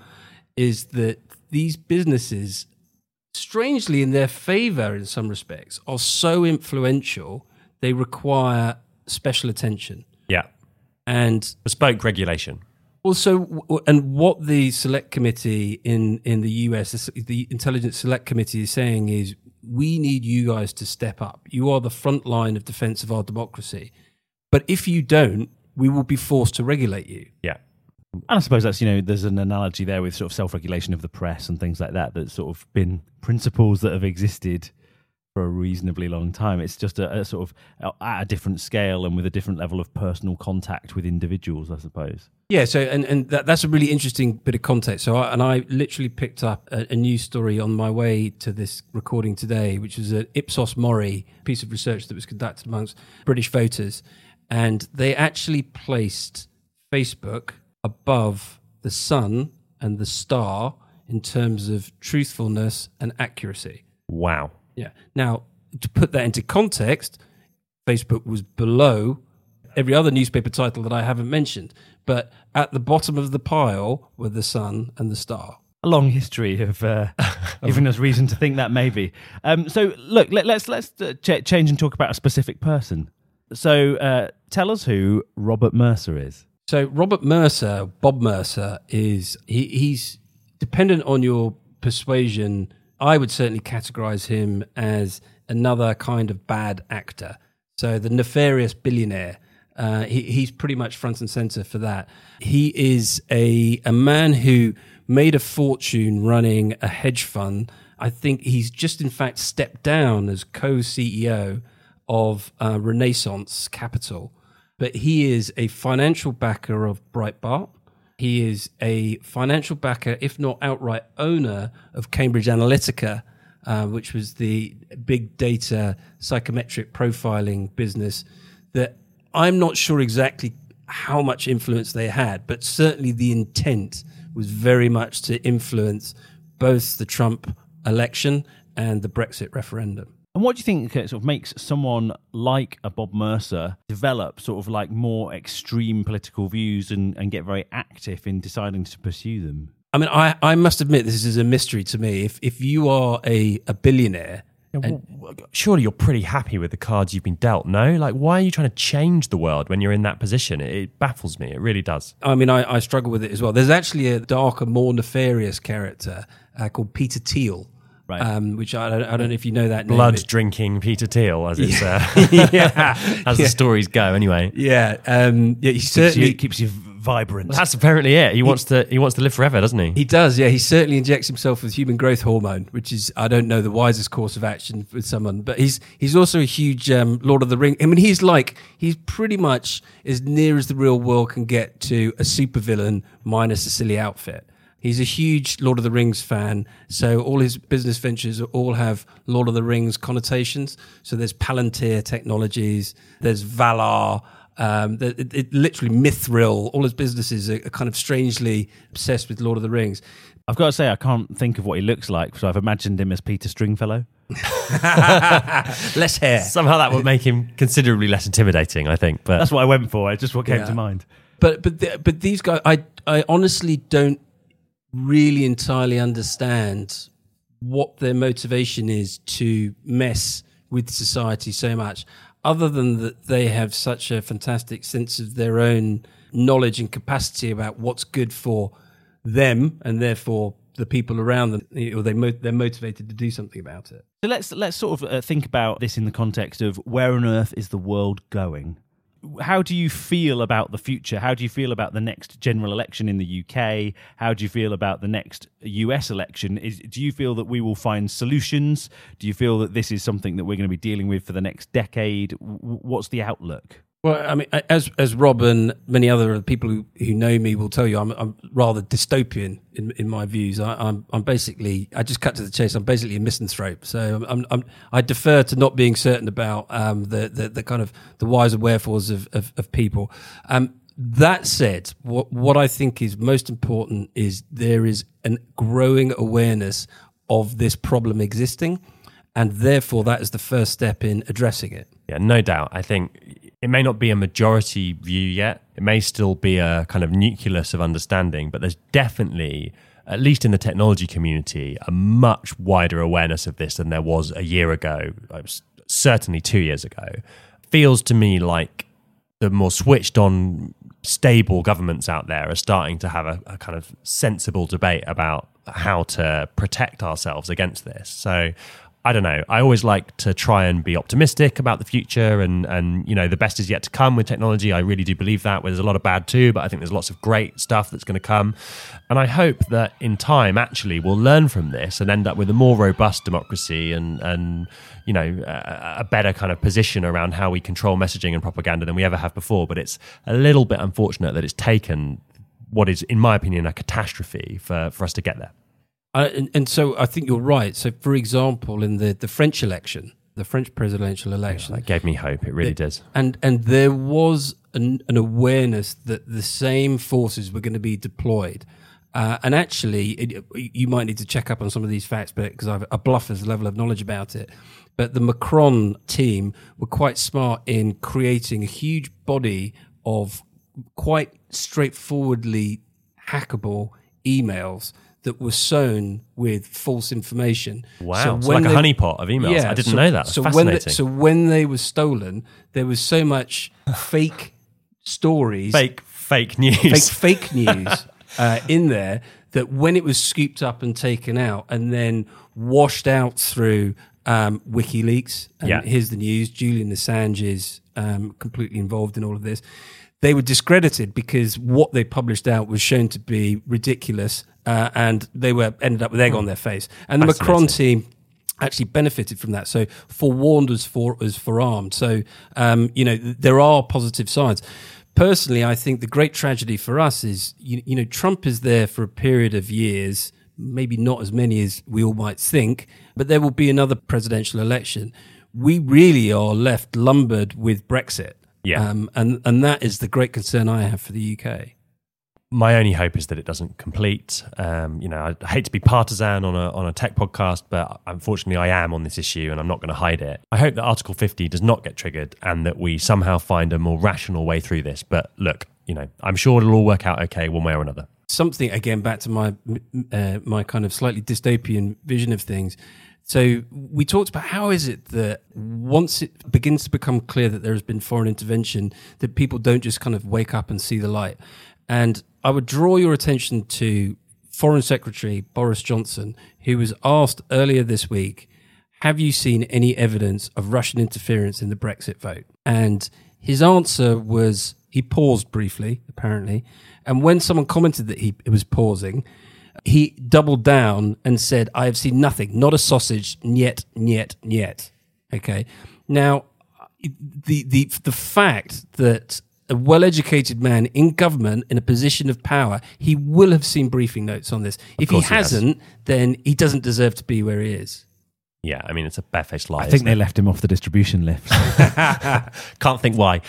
is that these businesses, strangely in their favor in some respects, are so influential they require special attention. Yeah. And Bespoke regulation. also, and what the select committee in, in the US, the intelligence select committee is saying is, we need you guys to step up. You are the front line of defense of our democracy. But if you don't, we will be forced to regulate you. Yeah. And I suppose that's, you know, there's an analogy there with sort of self regulation of the press and things like that, that's sort of been principles that have existed for a reasonably long time. It's just a, a sort of at a different scale and with a different level of personal contact with individuals, I suppose. Yeah, so and, and that, that's a really interesting bit of context. So, I, and I literally picked up a, a news story on my way to this recording today, which was an Ipsos Mori piece of research that was conducted amongst British voters, and they actually placed Facebook above the Sun and the Star in terms of truthfulness and accuracy. Wow. Yeah. Now, to put that into context, Facebook was below every other newspaper title that I haven't mentioned, but at the bottom of the pile were the Sun and the Star. a long history of uh, *laughs* giving us reason to think that maybe. Um, so look, let, let's let's uh, ch- change and talk about a specific person. So uh, tell us who Robert Mercer is. So Robert Mercer, Bob Mercer, is he, he's dependent on your persuasion. I would certainly categorize him as another kind of bad actor. So the nefarious billionaire. Uh, he, he's pretty much front and center for that. He is a a man who made a fortune running a hedge fund. I think he's just in fact stepped down as co-CEO of uh, Renaissance Capital but he is a financial backer of Breitbart. He is a financial backer, if not outright owner, of Cambridge Analytica, uh, which was the big data psychometric profiling business that I'm not sure exactly how much influence they had, but certainly the intent was very much to influence both the Trump election and the Brexit referendum. And what do you think sort of makes someone like a Bob Mercer develop sort of like more extreme political views and, and get very active in deciding to pursue them? I mean, I, I must admit this is a mystery to me. If if you are a, a billionaire, Well, surely you're pretty happy with the cards you've been dealt, no? Like, why are you trying to change the world when you're in that position? It, it baffles me. It really does. I mean, I, I struggle with it as well. There's actually a darker, more nefarious character uh, called Peter Thiel, Right. um, which I don't, I don't know if you know that name. Blood drinking Peter Thiel, as it's *laughs* uh, *laughs* yeah, as the stories go. Anyway, yeah, um, yeah. He Keeps certainly you, keeps you vibrant. that's apparently it. He wants to he wants to live forever, doesn't he? He does, yeah. He certainly injects himself with human growth hormone, which is I don't know the wisest course of action with someone. But he's he's also a huge um, Lord of the Ring. I mean, he's like he's pretty much as near as the real world can get to a supervillain minus a silly outfit. He's a huge Lord of the Rings fan, so all his business ventures all have Lord of the Rings connotations. So there's Palantir Technologies, there's Valar, um, it, it, it literally Mithril. All his businesses are, are kind of strangely obsessed with Lord of the Rings. I've got to say, I can't think of what he looks like, so I've imagined him as Peter Stringfellow. *laughs* Less hair, Somehow that would make him considerably less intimidating, I think. But That's what I went for. It's just what came Yeah. to mind. but but the, but these guys, I I honestly don't really entirely understand what their motivation is to mess with society so much, other than that they have such a fantastic sense of their own knowledge and capacity about what's good for them and therefore the people around them, or they mo- they're motivated to do something about it. So let's let's sort of uh, think about this in the context of where on earth is the world going? How do you feel about the future? How do you feel about the next general election in the UK? How do you feel about the next US election? Is, do you feel that we will find solutions? Do you feel that this is something that we're going to be dealing with for the next decade? What's the outlook? Well, I mean, as as Rob and many other people who, who know me will tell you, I'm, I'm rather dystopian in, in my views. I, am I'm, I'm basically I just cut to the chase. I'm basically a misanthrope. So I'm, I'm i defer to not being certain about um, the, the, the kind of the whys and wherefores of of, of people. Um, that said, what what I think is most important is there is a growing awareness of this problem existing, and therefore that is the first step in addressing it. Yeah, no doubt. I think it may not be a majority view yet. It may still be a kind of nucleus of understanding, but there's definitely, at least in the technology community, a much wider awareness of this than there was a year ago, certainly two years ago. Feels to me like the more switched on, stable governments out there are starting to have a, a kind of sensible debate about how to protect ourselves against this. So I don't know. I always like to try and be optimistic about the future, and and you know the best is yet to come with technology. I really do believe that. Where There's a lot of bad too, but I think there's lots of great stuff that's going to come, and I hope that in time, actually, we'll learn from this and end up with a more robust democracy and and you know a, a better kind of position around how we control messaging and propaganda than we ever have before. But it's a little bit unfortunate that it's taken what is, in my opinion, a catastrophe for for us to get there. And, and, so I think you're right. So, for example, in the, the French election, the French presidential election, yeah, that gave me hope. It really does. And and there was an, an, awareness that the same forces were going to be deployed. Uh, and actually, it, you might need to check up on some of these facts, but because I've a bluffer's level of knowledge about it. But the Macron team were quite smart in creating a huge body of quite straightforwardly hackable emails that were sown with false information. Wow, so, so like they, a honeypot of emails. Yeah, I didn't so, know that. so when they, so when they were stolen, there was so much fake stories, fake fake news, fake fake *laughs* news uh, in there that when it was scooped up and taken out and then washed out through um, WikiLeaks, and yeah. here's the news: Julian Assange is um, completely involved in all of this. They were discredited because what they published out was shown to be ridiculous uh, and they were ended up with egg on their face. And the Macron team actually benefited from that. So forewarned as for as forearmed. So um, you know there are positive sides. Personally, I think the great tragedy for us is you, you know Trump is there for a period of years, maybe not as many as we all might think, but there will be another presidential election. We really are left lumbered with Brexit. Yeah. Um, and, and that is the great concern I have for the UK my only hope is that it doesn't complete. Um, you know, I hate to be partisan on a on a tech podcast, but unfortunately, I am on this issue, and I'm not going to hide it. I hope that Article 50 does not get triggered, and that we somehow find a more rational way through this. But look, you know, I'm sure it'll all work out okay, one way or another. Something again back to my uh, my kind of slightly dystopian vision of things. So we talked about how is it that once it begins to become clear that there has been foreign intervention, that people don't just kind of wake up and see the light. And I would draw your attention to Foreign Secretary Boris Johnson, who was asked earlier this week, Have you seen any evidence of Russian interference in the Brexit vote? And his answer was he paused briefly, apparently. And when someone commented that he was pausing, he doubled down and said, I have seen nothing, not a sausage, yet, yet, yet. Okay. Now, the, the, the fact that a well educated man in government in a position of power, he will have seen briefing notes on this. If he hasn't, he has. then he doesn't deserve to be where he is. Yeah, I mean, it's a barefaced lie. I think they it? left him off the distribution list. *laughs* Can't think why.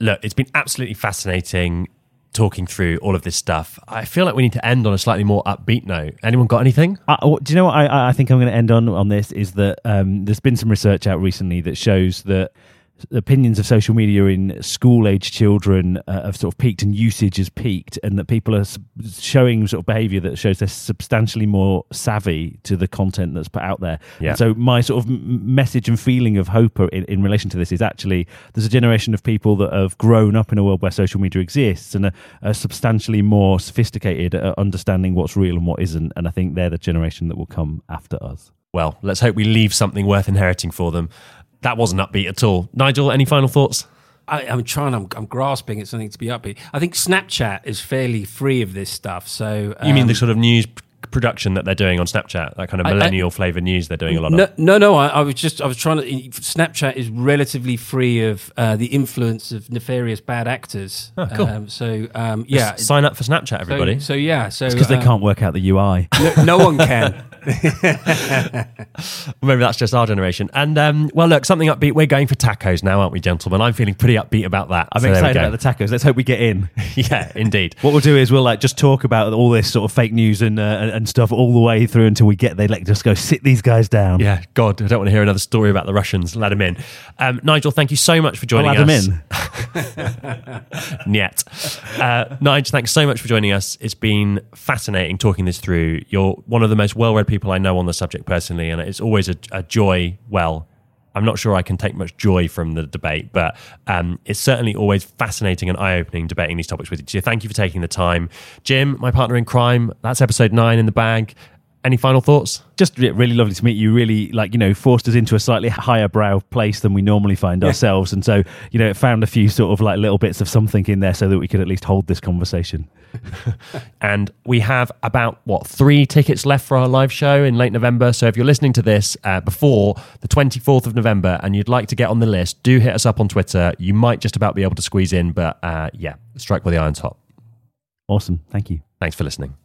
Look, it's been absolutely fascinating talking through all of this stuff. I feel like we need to end on a slightly more upbeat note. Anyone got anything? Uh, do you know what I, I think I'm going to end on on this is that um, there's been some research out recently that shows that opinions of social media in school age children uh, have sort of peaked and usage has peaked and that people are showing sort of behavior that shows they're substantially more savvy to the content that's put out there. Yeah. And so my sort of message and feeling of hope in, in relation to this is actually there's a generation of people that have grown up in a world where social media exists and are, are substantially more sophisticated at understanding what's real and what isn't and i think they're the generation that will come after us. Well, let's hope we leave something worth inheriting for them that wasn't upbeat at all. Nigel, any final thoughts? I, am trying. I'm, I'm, grasping at something to be upbeat. I think Snapchat is fairly free of this stuff. So um, you mean the um, sort of news production that they're doing on Snapchat, that kind of I- I- millennial flavor news they're doing a lot No, of. no, no. I, I was just, I was trying to. Snapchat is relatively free of uh, the influence of nefarious bad actors. Oh, cool. Um, so, um, yeah. S- Sign up for Snapchat, everybody. so yeah. So because they um, can't work out the UI. *laughs* No, no one can. *laughs* Maybe that's just our generation. And um, well, look, something upbeat. We're going for tacos now, aren't we, gentlemen? I'm feeling pretty upbeat about that. I'm So excited about the tacos. Let's hope we get in. *laughs* yeah, indeed. What we'll do is we'll like just talk about all this sort of fake news and uh, and stuff all the way through until we get there. Like just go sit these guys down. Yeah, God, I don't want to hear another story about the Russians. Let them in. Um, Nigel, thank you so much for I'll joining add them us. in. *laughs* Niet. Uh, Nigel, thanks so much for joining us. It's been fascinating talking this through. You're one of the most well read people I know on the subject personally, and it's always a, a joy. Well, I'm not sure I can take much joy from the debate, but um, it's certainly always fascinating and eye opening debating these topics with you. So thank you for taking the time. Jim, my partner in crime, that's episode nine in the bag. Any final thoughts? Just really lovely to meet you. Really, like you know, forced us into a slightly higher brow place than we normally find ourselves, and so you know, it found a few sort of like little bits of something in there so that we could at least hold this conversation. *laughs* *laughs* and we have about what three tickets left for our live show in late November. So if you're listening to this uh, before the 24th of November and you'd like to get on the list, do hit us up on Twitter. You might just about be able to squeeze in, but uh, yeah, strike while the iron's hot. Awesome. Thank you. Thanks for listening.